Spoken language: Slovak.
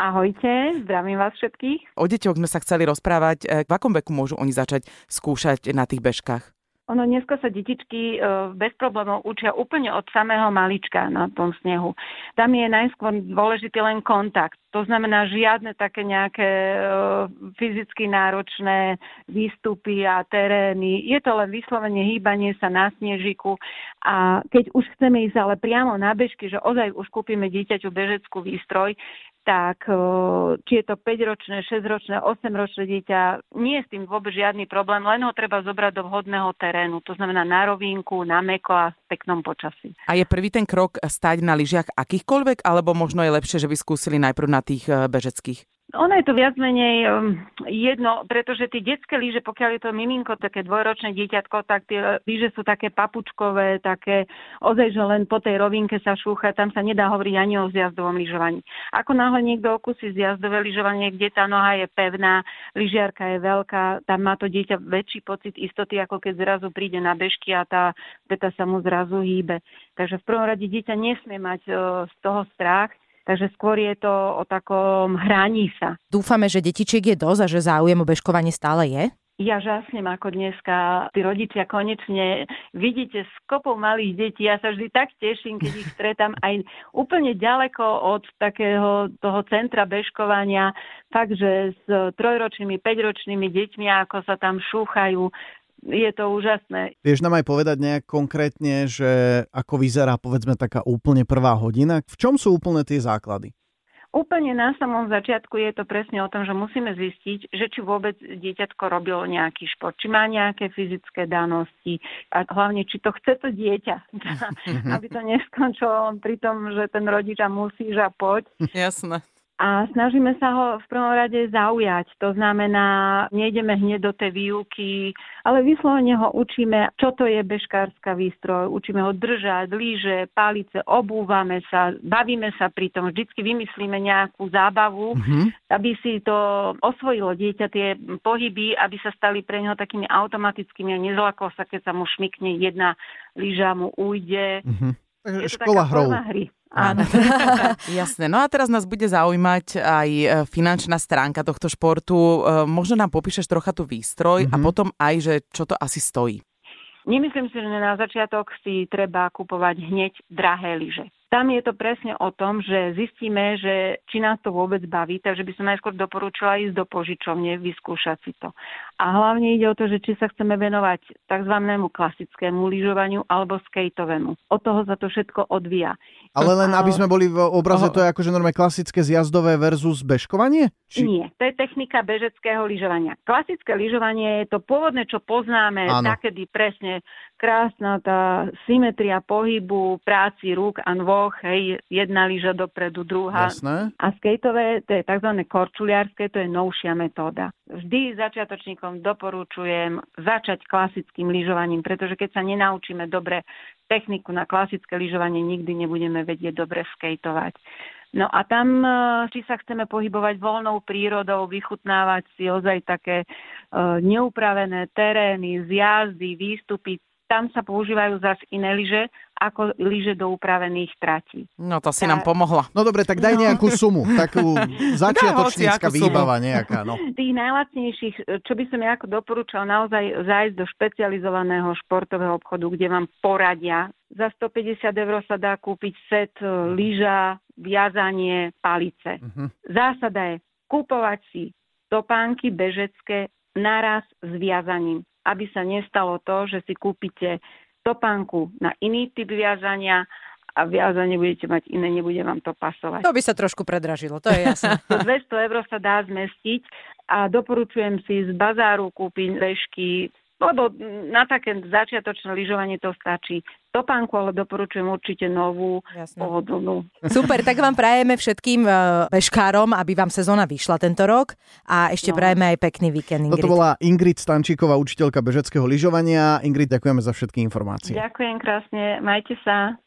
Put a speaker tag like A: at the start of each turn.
A: Ahojte, zdravím vás všetkých.
B: O deťoch sme sa chceli rozprávať. E, v akom veku môžu oni začať skúšať na tých bežkách?
A: Ono dneska sa detičky e, bez problémov učia úplne od samého malička na tom snehu. Tam je najskôr dôležitý len kontakt. To znamená žiadne také nejaké e, fyzicky náročné výstupy a terény. Je to len vyslovene hýbanie sa na snežiku. A keď už chceme ísť ale priamo na bežky, že ozaj už kúpime dieťaťu bežeckú výstroj, tak či je to 5-ročné, 6-ročné, 8-ročné dieťa, nie je s tým vôbec žiadny problém, len ho treba zobrať do vhodného terénu, to znamená na rovinku, na meko a v peknom počasí.
B: A je prvý ten krok stať na lyžiach akýchkoľvek, alebo možno je lepšie, že by skúsili najprv na tých e, bežeckých?
A: Ono je to viac menej um, jedno, pretože tie detské lyže, pokiaľ je to miminko, také dvojročné dieťatko, tak tie lyže sú také papučkové, také ozaj, že len po tej rovinke sa šúcha, tam sa nedá hovoriť ani o zjazdovom lyžovaní. Ako náhle niekto okusí zjazdové lyžovanie, kde tá noha je pevná, lyžiarka je veľká, tam má to dieťa väčší pocit istoty, ako keď zrazu príde na bežky a tá peta sa mu zrazu hýbe. Takže v prvom rade dieťa nesmie mať z toho strach, Takže skôr je to o takom hraní sa.
C: Dúfame, že detičiek je dosť a že záujem o bežkovanie stále je?
A: Ja žasnem ako dneska. Tí rodičia konečne vidíte s kopou malých detí. Ja sa vždy tak teším, keď ich stretám aj úplne ďaleko od takého toho centra bežkovania. Fakt, že s trojročnými, päťročnými deťmi, ako sa tam šúchajú, je to úžasné.
D: Vieš nám aj povedať nejak konkrétne, že ako vyzerá povedzme taká úplne prvá hodina? V čom sú úplne tie základy?
A: Úplne na samom začiatku je to presne o tom, že musíme zistiť, že či vôbec dieťatko robilo nejaký šport, či má nejaké fyzické danosti a hlavne, či to chce to dieťa, aby to neskončilo pri tom, že ten rodič musí a poď.
B: Jasné
A: a snažíme sa ho v prvom rade zaujať. To znamená, nejdeme hneď do tej výuky, ale vyslovene ho učíme, čo to je bežkárska výstroj. Učíme ho držať, líže, palice, obúvame sa, bavíme sa pri tom. Vždycky vymyslíme nejakú zábavu, mm-hmm. aby si to osvojilo dieťa, tie pohyby, aby sa stali pre neho takými automatickými a nezlaklo sa, keď sa mu šmikne jedna lyža, mu ujde.
D: Mm-hmm. Takže škola hrou.
A: Hry.
B: Áno. Jasné. No a teraz nás bude zaujímať aj e, finančná stránka tohto športu. E, možno nám popíšeš trocha tú výstroj mm-hmm. a mhm. potom aj, že čo to asi stojí.
A: Nemyslím si, že na začiatok si treba kupovať hneď drahé lyže. Tam je to presne o tom, že zistíme, že či nás to vôbec baví, takže by som najskôr doporučila ísť do požičovne, vyskúšať si to. A hlavne ide o to, že či sa chceme venovať tzv. klasickému lyžovaniu alebo skejtovému. Od toho sa to všetko odvíja.
D: Ale len aby sme boli v obraze, to je akože normálne klasické zjazdové versus bežkovanie?
A: Či... Nie, to je technika bežeckého lyžovania. Klasické lyžovanie je to pôvodné, čo poznáme, takedy presne krásna tá symetria pohybu, práci rúk a nôh, hej, jedna lyža dopredu, druhá.
D: Jasné.
A: A skateové, to je tzv. korčuliarské, to je novšia metóda. Vždy začiatočníkom doporučujem začať klasickým lyžovaním, pretože keď sa nenaučíme dobre techniku na klasické lyžovanie, nikdy nebudeme vedieť dobre skateovať. No a tam, e, či sa chceme pohybovať voľnou prírodou, vychutnávať si ozaj také e, neupravené terény, zjazdy, výstupy, tam sa používajú zase iné lyže ako lyže do upravených tratí.
B: No to si tak... nám pomohla.
D: No dobre, tak daj no. nejakú sumu, takú začiatočnícka výbava nejaká. No.
A: Tých najlacnejších, čo by som ja ako doporúčal, naozaj zájsť do špecializovaného športového obchodu, kde vám poradia. Za 150 eur sa dá kúpiť set e, lyža, viazanie, palice. Uh-huh. Zásada je kúpovať si topánky bežecké naraz s viazaním aby sa nestalo to, že si kúpite topánku na iný typ viazania a viazanie budete mať iné, nebude vám to pasovať.
C: To by sa trošku predražilo, to je jasné.
A: 200 eur sa dá zmestiť a doporučujem si z bazáru kúpiť vežky lebo na také začiatočné lyžovanie to stačí topánku, ale doporučujem určite novú, Jasne. pohodlnú.
C: Super, tak vám prajeme všetkým e, bežkárom, aby vám sezóna vyšla tento rok a ešte no. prajeme aj pekný víkend. Ingrid.
D: Toto bola Ingrid Stančíková, učiteľka bežeckého lyžovania. Ingrid, ďakujeme za všetky informácie.
A: Ďakujem krásne, majte sa.